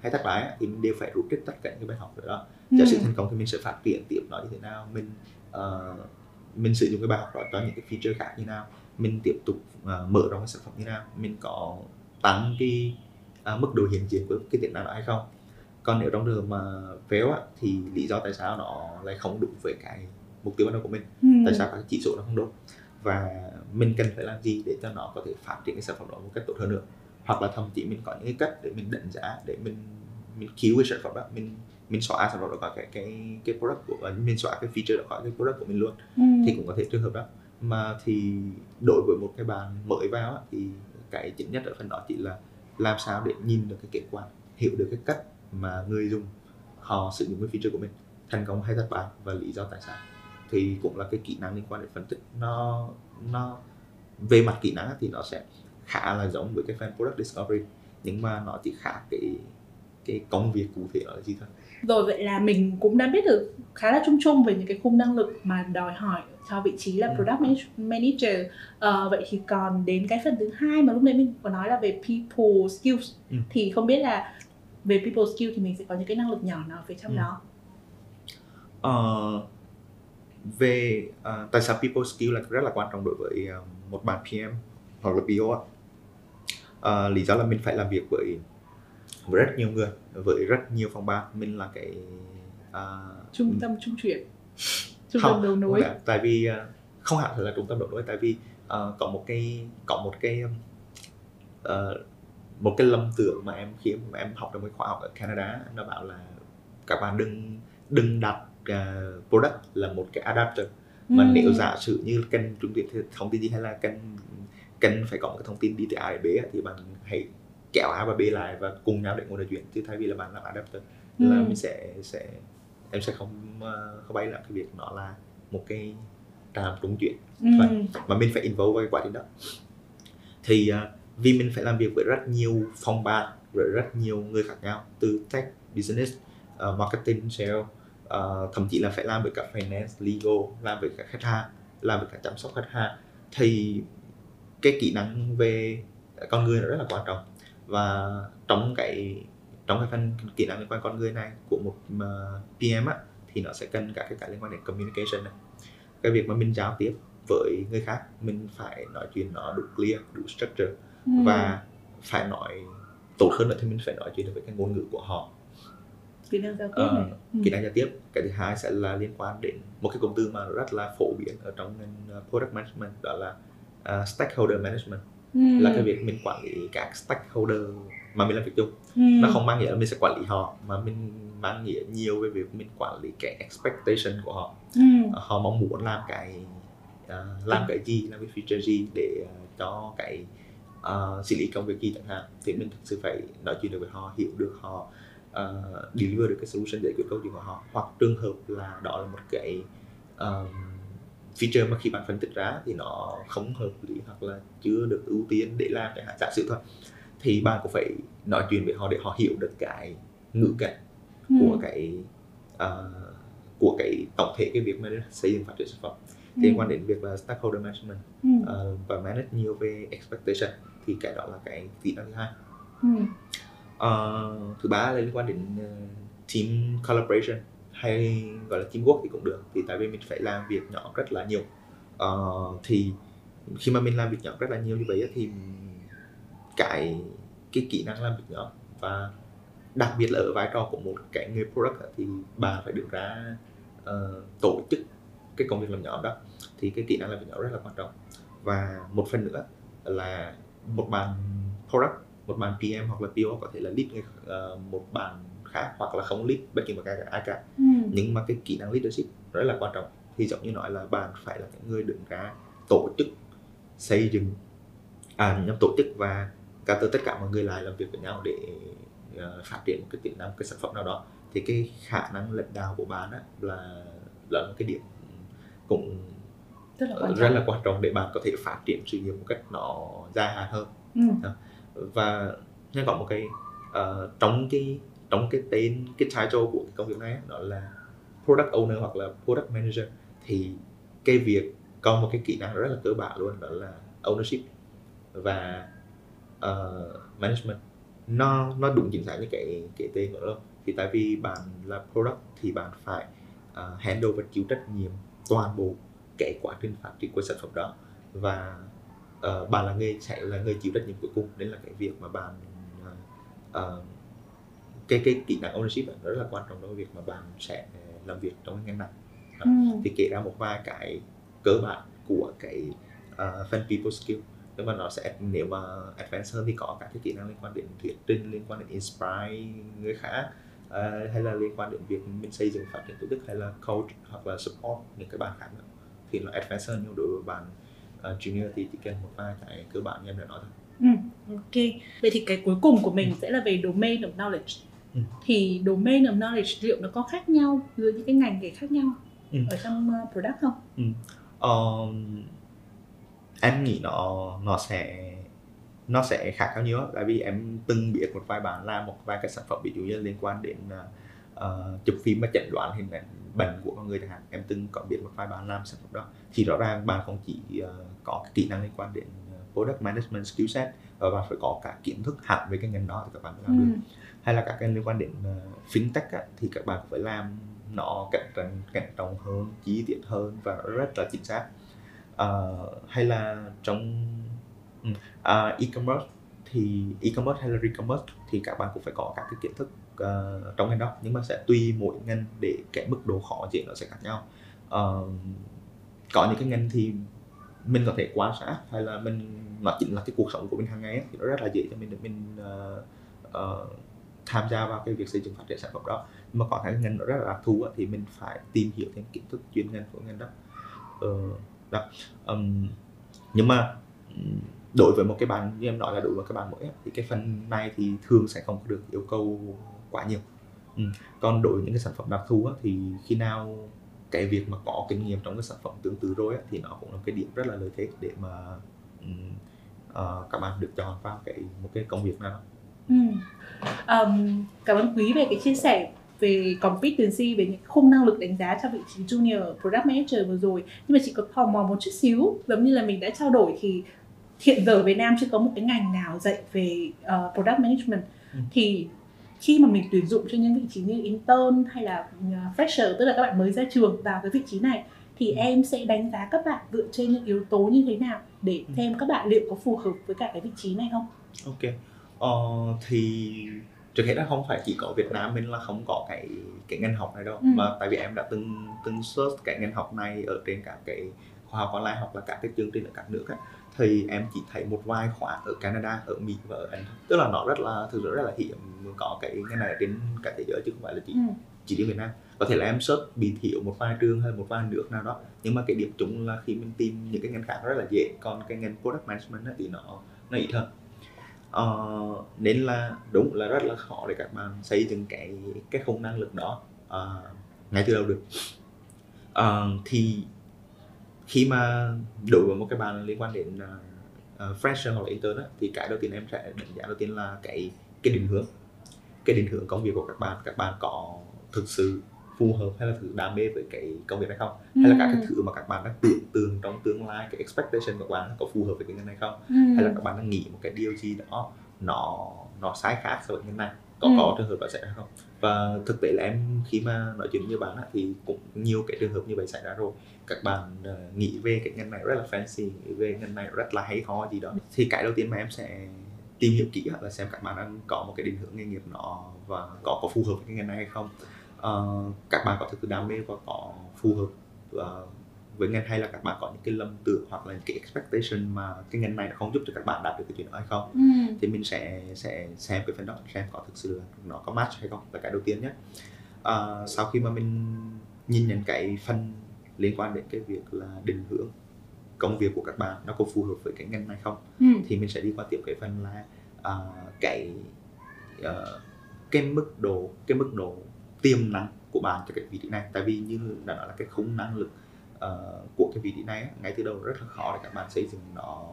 Speaker 2: hay thất bại thì mình đều phải rút ra tất cả những cái bài học đó giả sử
Speaker 1: Ừ.
Speaker 2: thành công thì mình sẽ phát triển tiếp nó như thế nào mình ờ, mình sử dụng cái bài học đó cho những cái feature khác như nào mình tiếp tục ờ, mở rộng cái sản phẩm như nào mình có tăng cái ờ, mức độ hiện diện của cái tiềm năng đó hay không. Còn nếu trong trường mà fail á, thì lý do tại sao nó lại không đúng với cái mục tiêu ban đầu của mình?
Speaker 1: Ừ.
Speaker 2: tại sao các chỉ số nó không đúng và mình cần phải làm gì để cho nó có thể phát triển cái sản phẩm đó một cách tốt hơn nữa? Hoặc là thậm chí mình có những cái cách để mình đánh giá để mình mình cứu cái sản phẩm đó mình mình xóa sản phẩm đó khỏi cái cái cái product của mình xóa cái feature đó khỏi cái product của mình luôn.
Speaker 1: Ừ.
Speaker 2: thì cũng có thể trường hợp đó. Mà thì đối với một cái bạn mới vào á, thì cái chính nhất ở phần đó chỉ là làm sao để nhìn được cái kết quả hiểu được cái cách mà người dùng họ sử dụng cái feature của mình, thành công hay thất bại và lý do tại sao. Thì cũng là cái kỹ năng liên quan đến phân tích. Nó nó, về mặt kỹ năng thì nó sẽ khá là giống với cái fan product discovery, nhưng mà nó chỉ khác cái cái công việc cụ thể đó là gì thôi.
Speaker 1: Rồi vậy là mình cũng đã biết được khá là chung chung về những cái khung năng lực mà đòi hỏi cho vị trí là
Speaker 2: Ừ.
Speaker 1: product manage- manager. Ờ, vậy thì còn đến cái phần thứ hai mà lúc nãy mình có nói là về people skills
Speaker 2: Ừ.
Speaker 1: thì không biết là về people skill thì mình sẽ có những cái năng lực nhỏ nào phía trong
Speaker 2: Ừ.
Speaker 1: đó.
Speaker 2: Ờ, về ờ, tại sao people skill là rất là quan trọng đối với một bạn PM hoặc là PO. Ờ, lý do là mình phải làm việc với với rất nhiều người với rất nhiều phòng ban mình là cái ờ,
Speaker 1: Trung tâm trung chuyển, trung
Speaker 2: Không,
Speaker 1: tâm đầu
Speaker 2: không
Speaker 1: nối.
Speaker 2: phải, tại vì ờ, không hẳn là trung tâm đầu nối tại vì ờ, có một cái có một cái ờ, một cái lầm tưởng mà em khi mà em học trong cái khóa học ở Canada nó bảo là các bạn đừng đừng đặt ờ, product là một cái adapter mà
Speaker 1: Ừ.
Speaker 2: nếu giả sử như cần trung tiện thông tin gì hay là cần cần phải có một cái thông tin đi từ A đến B thì bạn hãy kéo A và B lại và cùng nhau để ngồi nói chuyện chứ thay vì là bạn làm adapter là
Speaker 1: Ừ.
Speaker 2: mình sẽ sẽ em sẽ không ờ, không bay làm cái việc nó là một cái trạm trung chuyển
Speaker 1: Ừ.
Speaker 2: Vậy. mà mình phải involve vào cái quá trình đó thì ờ, vì mình phải làm việc với rất nhiều phòng ban với rất nhiều người khác nhau từ tech business uh, marketing sale uh, thậm chí là phải làm với cả finance legal làm với cả khách hàng làm với cả chăm sóc khách hàng thì cái kỹ năng về con người nó rất là quan trọng và trong cái trong cái phần kỹ năng liên quan con người này của một uh, PM á thì nó sẽ cần các cái cái liên quan đến communication này. Cái việc mà mình giao tiếp với người khác mình phải nói chuyện nó đủ clear đủ structure.
Speaker 1: Ừ.
Speaker 2: và phải nói tốt hơn nữa thì mình phải nói chuyện được với cái ngôn ngữ của họ.
Speaker 1: Kỹ năng giao tiếp
Speaker 2: Ờ,
Speaker 1: này. Ừ.
Speaker 2: kỹ năng giao tiếp. Cái thứ hai sẽ là liên quan đến một cái cụm từ mà rất là phổ biến ở trong ngành uh, product management đó là uh, stakeholder management
Speaker 1: Ừ.
Speaker 2: là cái việc mình quản lý các stakeholder mà mình làm việc chung
Speaker 1: Ừ.
Speaker 2: nó không mang nghĩa là mình sẽ quản lý họ mà mình mang nghĩa nhiều về việc mình quản lý cái expectation của họ
Speaker 1: Ừ.
Speaker 2: họ mong muốn làm cái à, làm cái gì làm cái feature gì để à, cho cái à, xử lý công việc gì chẳng hạn thì mình thực sự phải nói chuyện được với họ hiểu được họ uh, deliver được cái solution giải quyết câu chuyện của họ hoặc trường hợp là đó là một cái um, feature mà khi bạn phân tích ra thì nó không hợp lý hoặc là chưa được ưu tiên để làm hạn giả sử thôi thì bạn cũng phải nói chuyện với họ để họ hiểu được cái ngữ cảnh
Speaker 1: Ừ.
Speaker 2: của cái ờ, của cái tổng thể cái việc mà xây dựng phát triển sản phẩm
Speaker 1: Ừ.
Speaker 2: liên quan đến việc là stakeholder management
Speaker 1: Ừ.
Speaker 2: ờ, và manage nhiều về expectation thì cái đó là cái kỹ năng thứ hai
Speaker 1: Ừ.
Speaker 2: Ờ, thứ ba là liên quan đến ờ, team collaboration hay gọi là teamwork thì cũng được. Thì tại vì mình phải làm việc nhỏ rất là nhiều. Uh, thì khi mà mình làm việc nhỏ rất là nhiều như vậy thì cái cái kỹ năng làm việc nhỏ và đặc biệt là ở vai trò của một cái người product thì bà phải được ra uh, tổ chức cái công việc làm nhỏ đó. Thì cái kỹ năng làm việc nhỏ rất là quan trọng. Và một phần nữa là một bạn product một bạn PM hoặc là PO có thể là lead người, ờ, một bạn khác hoặc là không lead bất kỳ một cái ai cả.
Speaker 1: Ừ.
Speaker 2: nhưng mà cái kỹ năng leadership rất là quan trọng. Thì giống như nói là bạn phải là cái người đứng ra tổ chức xây dựng à nhằm tổ chức và cả tất cả mọi người lại làm việc với nhau để ờ, phát triển một cái tiềm năng cái sản phẩm nào đó. Thì cái khả năng lãnh đạo của bạn á là là một cái điểm cũng
Speaker 1: rất là quan
Speaker 2: rất
Speaker 1: trọng.
Speaker 2: là quan trọng để bạn có thể phát triển sự nghiệp một cách nó dài hạn hơn.
Speaker 1: Ừ.
Speaker 2: và nhân có một cái ờ, trong cái trong cái tên cái title của cái công việc này đó là product owner hoặc là product manager. Thì cái việc có một cái kỹ năng rất là cơ bản luôn đó là ownership và uh, management. Nó nó đúng chính xác như cái cái tên của nó thì tại vì bạn là product thì bạn phải uh, handle và chịu trách nhiệm toàn bộ cái quá trình phát triển của sản phẩm đó. Và uh, bạn là người sẽ là người chịu trách nhiệm cuối cùng. Nên là cái việc mà bạn uh, uh, cái cái kỹ năng ownership rất là quan trọng trong việc mà bạn sẽ làm việc trong cái ngành này
Speaker 1: Ừ.
Speaker 2: thì kể ra một vài cái cơ bản của cái uh, phần people skill nhưng mà nó sẽ nếu mà advanced hơn thì có các cái kỹ năng liên quan đến thuyết trình liên quan đến inspire người khác ờ, hay là liên quan đến việc mình xây dựng phát triển tổ chức hay là coach hoặc là support những cái bạn khác nữa thì nó advanced hơn nhưng đối với bạn uh, junior thì chỉ cần một vài cái cơ bản như em đã nói thôi
Speaker 1: Ừ, ok. Vậy thì cái cuối cùng của mình sẽ là về domain of knowledge.
Speaker 2: Ừ.
Speaker 1: Thì domain of knowledge liệu nó có khác nhau giữa những cái ngành nghề khác nhau
Speaker 2: Ừ.
Speaker 1: ở trong uh, product không?
Speaker 2: um, em nghĩ nó nó sẽ nó sẽ khác nhau nhiều tại vì em từng biết một vài bạn làm một vài cái sản phẩm ví dụ như liên quan đến uh, chụp phim và chẩn đoán hình ảnh bệnh của con người chẳng hạn em từng có biết một vài bạn làm sản phẩm đó thì rõ ràng bạn không chỉ uh, có cái kỹ năng liên quan đến product management skill set và bạn phải có cả kiến thức hẳn về cái ngành đó thì các bạn mới làm được
Speaker 1: Ừ
Speaker 2: hay là các cái liên quan đến uh, fintech á, thì các bạn phải làm nó cạnh tranh cạnh trọng hơn chi tiết hơn và rất là chính xác. Uh, hay là trong uh, e-commerce thì e-commerce hay là recommerce thì các bạn cũng phải có các cái kiến thức uh, trong ngành đó. Nhưng mà sẽ tùy mỗi ngành để cái mức độ khó dễ nó sẽ khác nhau. Uh, có những cái ngành thì mình có thể quan sát hay là mình nó chính là cái cuộc sống của mình hàng ngày ấy, thì nó rất là dễ cho mình để mình uh, uh, tham gia vào cái việc xây dựng phát triển sản phẩm đó. Nhưng mà có cái ngành nó rất là đặc thù thì mình phải tìm hiểu thêm kiến thức chuyên ngành của ngành đó. Ờ, đó. Um, nhưng mà đối với một cái bạn như em nói là đối với các bạn mới thì cái phần này thì thường sẽ không được yêu cầu quá nhiều. Ừ. còn đối với những cái sản phẩm đặc thù thì khi nào cái việc mà có kinh nghiệm trong cái sản phẩm tương tự rồi thì nó cũng là cái điểm rất là lợi thế để mà uh, các bạn được chọn vào cái một cái công việc nào đó.
Speaker 1: Ừ. Um, cảm ơn quý về cái chia sẻ về competency về những khung năng lực đánh giá cho vị trí junior product manager vừa rồi nhưng mà chị có tò mò một chút xíu giống như là mình đã trao đổi thì hiện giờ Việt Nam chưa có một cái ngành nào dạy về uh, product management ừ. thì khi mà mình tuyển dụng cho những vị trí như intern hay là uh, fresher tức là các bạn mới ra trường vào cái vị trí này thì ừ. em sẽ đánh giá các bạn dựa trên những yếu tố như thế nào để ừ. xem các bạn liệu có phù hợp với cả cái vị trí này không?
Speaker 2: Ok, ờ, thì trước hết là không phải chỉ có Việt Nam mình là không có cái cái ngành học này đâu ừ. mà tại vì em đã từng từng search cái ngành học này ở trên các cái khoa học online hoặc là các cái chương trình ở các nước ấy, thì em chỉ thấy một vài khóa ở Canada, ở Mỹ và ở Anh tức là nó rất là thực sự rất là hiếm có cái ngành này ở trên cả thế giới chứ không phải là chỉ ừ. chỉ đi Việt Nam. Có thể là em search bị thiểu một vài trường hay một vài nước nào đó nhưng mà cái điểm chung là khi mình tìm những cái ngành khác rất là dễ. Còn cái ngành product management thì nó nó ít hơn uh, nên là đúng là rất là khó để các bạn xây dựng cái cái không năng lực đó uh, ngay từ đầu được. Uh, thì khi mà đối với một cái bạn liên quan đến uh, uh, fresher hoặc là intern á, thì cái đầu tiên em sẽ đánh giá đầu tiên là cái cái định hướng cái định hướng công việc của các bạn các bạn có thực sự phù hợp hay là thử đam mê với cái công việc này không? Ừ. hay là các cái thứ mà các bạn đang tưởng tượng trong tương lai cái expectation của các bạn có phù hợp với cái ngành này không? Ừ. hay là các bạn đang nghĩ một cái điều gì đó nó nó sai khác so với ngành này? Có ừ. có trường hợp đó xảy ra không? Và thực tế là em khi mà nói chuyện với bạn thì cũng nhiều cái trường hợp như vậy xảy ra rồi. Các bạn uh, nghĩ về cái ngành này rất là fancy nghĩ về ngành này rất là hay ho gì đó. Thì cái đầu tiên mà em sẽ tìm hiểu kỹ là xem các bạn đang có một cái định hướng nghề nghiệp nó và có có phù hợp với cái ngành này hay không uh, các bạn có thực sự đam mê và có phù hợp uh, với ngành hay là các bạn có những cái lầm tưởng hoặc là những cái expectation mà cái ngành này nó không giúp cho các bạn đạt được cái chuyện đó hay không ừ. thì mình sẽ sẽ xem cái phần đó xem có thực sự là nó có match hay không là cái đầu tiên nhé uh, sau khi mà mình nhìn nhận cái phần liên quan đến cái việc là định hướng công việc của các bạn nó có phù hợp với cái ngành này không ừ. thì mình sẽ đi qua tiếp cái phần là uh, cái uh, cái mức độ cái mức độ tiềm năng của bạn cho cái vị trí này. Tại vì như đã nói là cái khung năng lực uh, của cái vị trí này ngay từ đầu rất là khó để các bạn xây dựng nó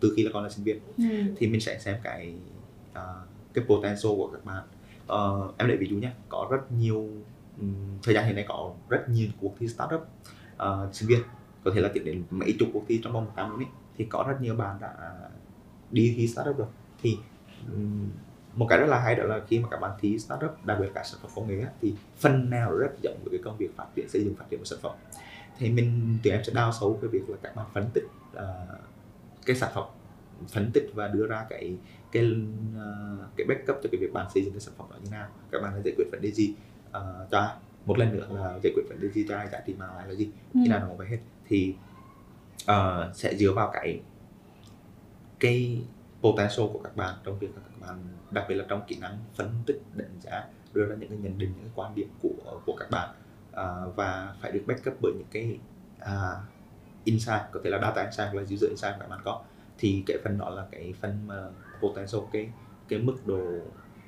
Speaker 2: từ khi là còn là sinh viên. Ừ. thì mình sẽ xem cái uh, cái potential của các bạn. Uh, em lấy ví dụ nhé có rất nhiều um, thời gian hiện nay có rất nhiều cuộc thi startup uh, sinh viên có thể là tiến đến mấy chục cuộc thi trong vòng một năm luôn ấy. Thì có rất nhiều bạn đã đi thi startup rồi. Thì um, một cái rất là hay đó là khi mà các bạn thi startup đặc biệt cả sản phẩm công nghệ thì phần nào rất giống với cái công việc phát triển xây dựng phát triển một sản phẩm. Thì mình tụi em sẽ đào sâu cái việc là các bạn phân tích uh, cái sản phẩm phân tích và đưa ra cái cái uh, cái backup cho cái việc bạn xây dựng cái sản phẩm đó như nào. Các bạn sẽ giải quyết vấn đề gì uh, cho một lần nữa là giải quyết vấn đề gì cho ai? Giá trị mà là gì? Ừ. khi nào nó phải hết. Thì uh, sẽ dựa vào cái cái potential của các bạn trong việc bạn đặc biệt là trong kỹ năng phân tích đánh giá đưa ra những cái nhận định những cái quan điểm của của các bạn uh, và phải được backup bởi những cái uh, insight có thể là data insight hoặc là user insight các bạn có. Thì cái phần đó là cái phần mà potential cái cái mức độ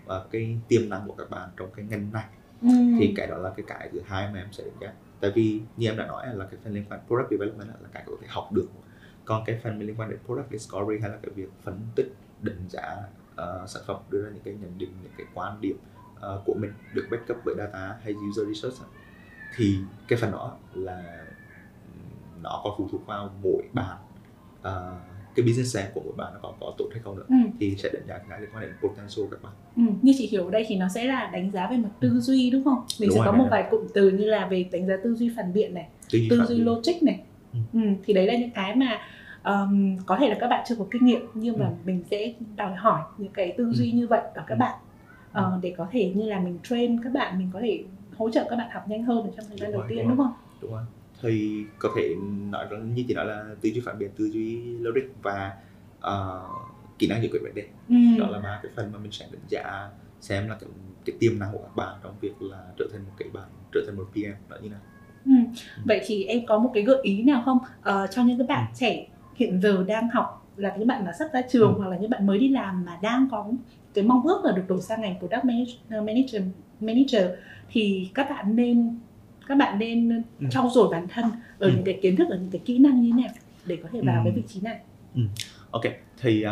Speaker 2: và cái tiềm năng của các bạn trong cái ngành này. Ừ. thì cái đó là cái cái thứ hai mà em sẽ đánh giá. Tại vì như em đã nói là cái phần liên quan product development là cái có thể học được. Còn cái phần liên quan đến product discovery hay là cái việc phân tích định giá uh, sản phẩm đưa ra những cái nhận định những cái quan điểm uh, của mình được backup bởi data hay user research thì cái phần đó là nó còn phụ thuộc vào mỗi bạn uh, cái business plan của mỗi bạn nó có có tốt hay không nữa ừ. thì sẽ đánh giá cái liên quan đến potential các bạn
Speaker 1: ừ. như chị hiểu ở đây thì nó sẽ là đánh giá về mặt tư duy đúng không mình đúng sẽ có một vài cụm từ như là về đánh giá tư duy phản biện này tư duy, tư duy logic này ừ. Ừ. thì đấy là những cái mà um, có thể là các bạn chưa có kinh nghiệm nhưng mà ừ. mình sẽ đòi hỏi những cái tư duy ừ. như vậy ở các ừ. bạn uh, để có thể như là mình train các bạn mình có thể hỗ trợ các bạn học nhanh hơn trong thời gian đầu tiên đúng, đúng không?
Speaker 2: Đúng rồi. Thì có thể nói như chị nói là tư duy phản biện, tư duy logic và uh, kỹ năng giải quyết vấn đề. Ừ. Đó là ba cái phần mà mình sẽ đánh giá xem là cái, cái tiềm năng của các bạn trong việc là trở thành một cái bạn trở thành một PM đó như nào.
Speaker 1: Ừ. Vậy thì em có một cái gợi ý nào không uh, cho những cái bạn ừ. trẻ hiện giờ đang học là những bạn mà sắp ra trường ừ. hoặc là những bạn mới đi làm mà đang có cái mong ước là được đổi sang ngành product manager manager thì các bạn nên các bạn nên ừ. trau dồi bản thân ở ừ. những cái kiến thức ở những cái kỹ năng như thế nào để có thể vào ừ. cái vị trí này
Speaker 2: ừ. ok thì uh,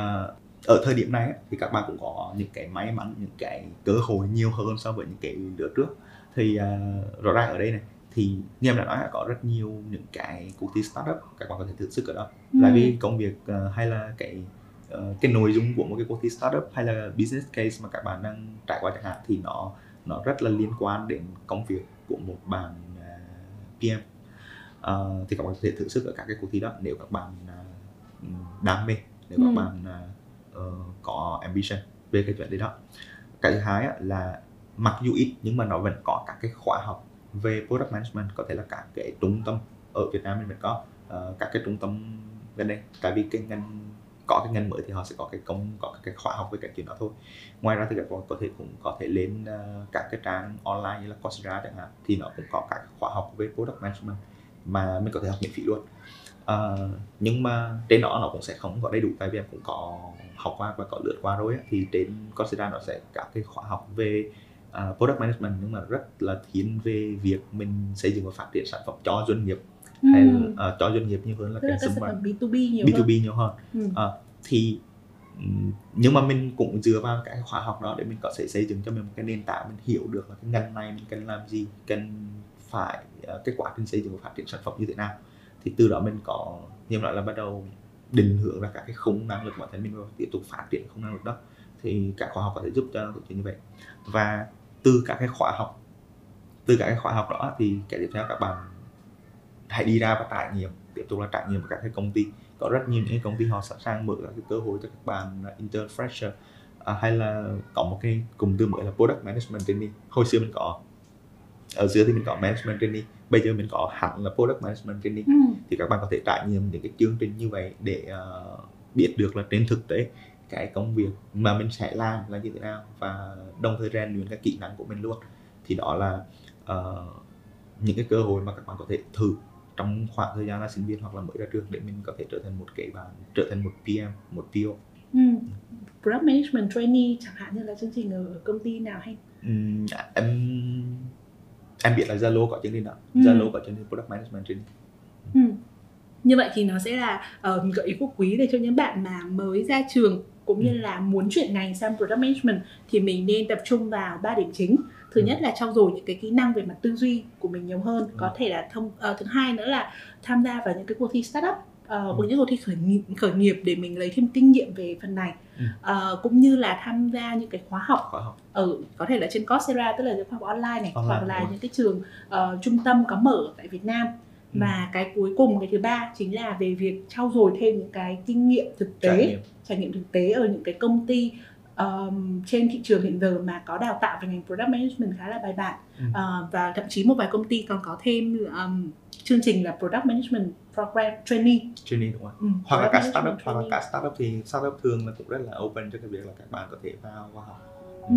Speaker 2: ở thời điểm này thì các bạn cũng có những cái may mắn những cái cơ hội nhiều hơn so với những cái lứa trước thì uh, rõ ràng ở đây này thì như em đã nói là có rất nhiều những cái cuộc thi startup các bạn có thể thử sức ở đó ừ. là vì công việc uh, hay là cái uh, cái nội dung của một cái cuộc thi startup hay là business case mà các bạn đang trải qua chẳng hạn thì nó nó rất là liên quan đến công việc của một bạn uh, PM uh, thì các bạn có thể thử sức ở các cái cuộc thi đó nếu các bạn uh, đam mê nếu ừ. các bạn uh, có ambition về cái chuyện đấy đó cái thứ hai là mặc dù ít nhưng mà nó vẫn có các cái khóa học về product management có thể là các cái trung tâm ở Việt Nam mình phải có uh, các cái trung tâm gần đây. Tại vì cái ngành có cái ngành mới thì họ sẽ có cái công có cái khóa học về cái chuyện đó thôi. Ngoài ra thì các bạn có thể cũng có thể lên uh, các cái trang online như là Coursera chẳng hạn thì nó cũng có các khóa học về product management mà mình có thể học miễn phí luôn. Uh, nhưng mà trên đó nó cũng sẽ không có đầy đủ tại vì em cũng có học qua và có lượt qua rồi ấy. thì trên Coursera nó sẽ các cái khóa học về uh, product management nhưng mà rất là thiên về việc mình xây dựng và phát triển sản phẩm cho doanh nghiệp ừ. hay là, uh, cho doanh nghiệp nhiều hơn là
Speaker 1: cái sản phẩm B2B nhiều
Speaker 2: B2B hơn. nhiều hơn ừ. uh, thì nhưng mà mình cũng dựa vào cái khóa học đó để mình có thể xây dựng cho mình một cái nền tảng mình hiểu được là cái ngành này mình cần làm gì cần phải uh, cái quá trình xây dựng và phát triển sản phẩm như thế nào thì từ đó mình có như nói là bắt đầu định hướng ra các cái khung năng lực bản thân mình và tiếp tục phát triển khung năng lực đó thì các khóa học có thể giúp cho chuyện như vậy và từ các cái khóa học từ các cái khóa học đó thì cái tiếp theo các bạn hãy đi ra và trải nghiệm tiếp tục là trải nghiệm các cái công ty. Có rất nhiều những công ty họ sẵn sàng mở các cái cơ hội cho các bạn intern fresher à, hay là có một cái cụm từ mới là product management training. Hồi xưa mình có ở xưa thì mình có management training bây giờ mình có hẳn là product management training. Ừ. thì các bạn có thể trải nghiệm những cái chương trình như vậy để uh, biết được là trên thực tế cái công việc mà mình sẽ làm là như thế nào và đồng thời rèn luyện các kỹ năng của mình luôn thì đó là uh, những cái cơ hội mà các bạn có thể thử trong khoảng thời gian là sinh viên hoặc là mới ra trường để mình có thể trở thành một cái bạn trở thành một PM một PO
Speaker 1: ừ. Product Management Trainee chẳng hạn như là chương trình ở công ty nào hay
Speaker 2: um, em em biết là Zalo có chương trình đó ừ. Zalo ừ. có chương trình Product Management Training
Speaker 1: ừ như vậy thì nó sẽ là uh, gợi ý quốc quý để cho những bạn mà mới ra trường cũng như ừ. là muốn chuyển ngành sang product management thì mình nên tập trung vào ba điểm chính thứ ừ. nhất là trau dồi những cái kỹ năng về mặt tư duy của mình nhiều hơn có ừ. thể là thông uh, thứ hai nữa là tham gia vào những cái cuộc thi startup uh, ừ. những cuộc thi khởi nghiệp, khởi nghiệp để mình lấy thêm kinh nghiệm về phần này ừ. uh, cũng như là tham gia những cái khóa học,
Speaker 2: khóa học.
Speaker 1: Ừ, có thể là trên Coursera tức là những khóa học online này online, hoặc là những cái trường uh, trung tâm có mở tại Việt Nam Ừ. và cái cuối cùng cái thứ ba chính là về việc trau dồi thêm những cái kinh nghiệm thực tế trải nghiệm, trải nghiệm thực tế ở những cái công ty um, trên thị trường hiện giờ mà có đào tạo về ngành product management khá là bài bản ừ. uh, và thậm chí một vài công ty còn có thêm um, chương trình là product management program training
Speaker 2: training đúng không? Ừ, hoặc là cả startup hoặc là cả startup thì startup thường là cũng rất là open cho cái việc là các bạn có thể vào và học.
Speaker 1: Ừ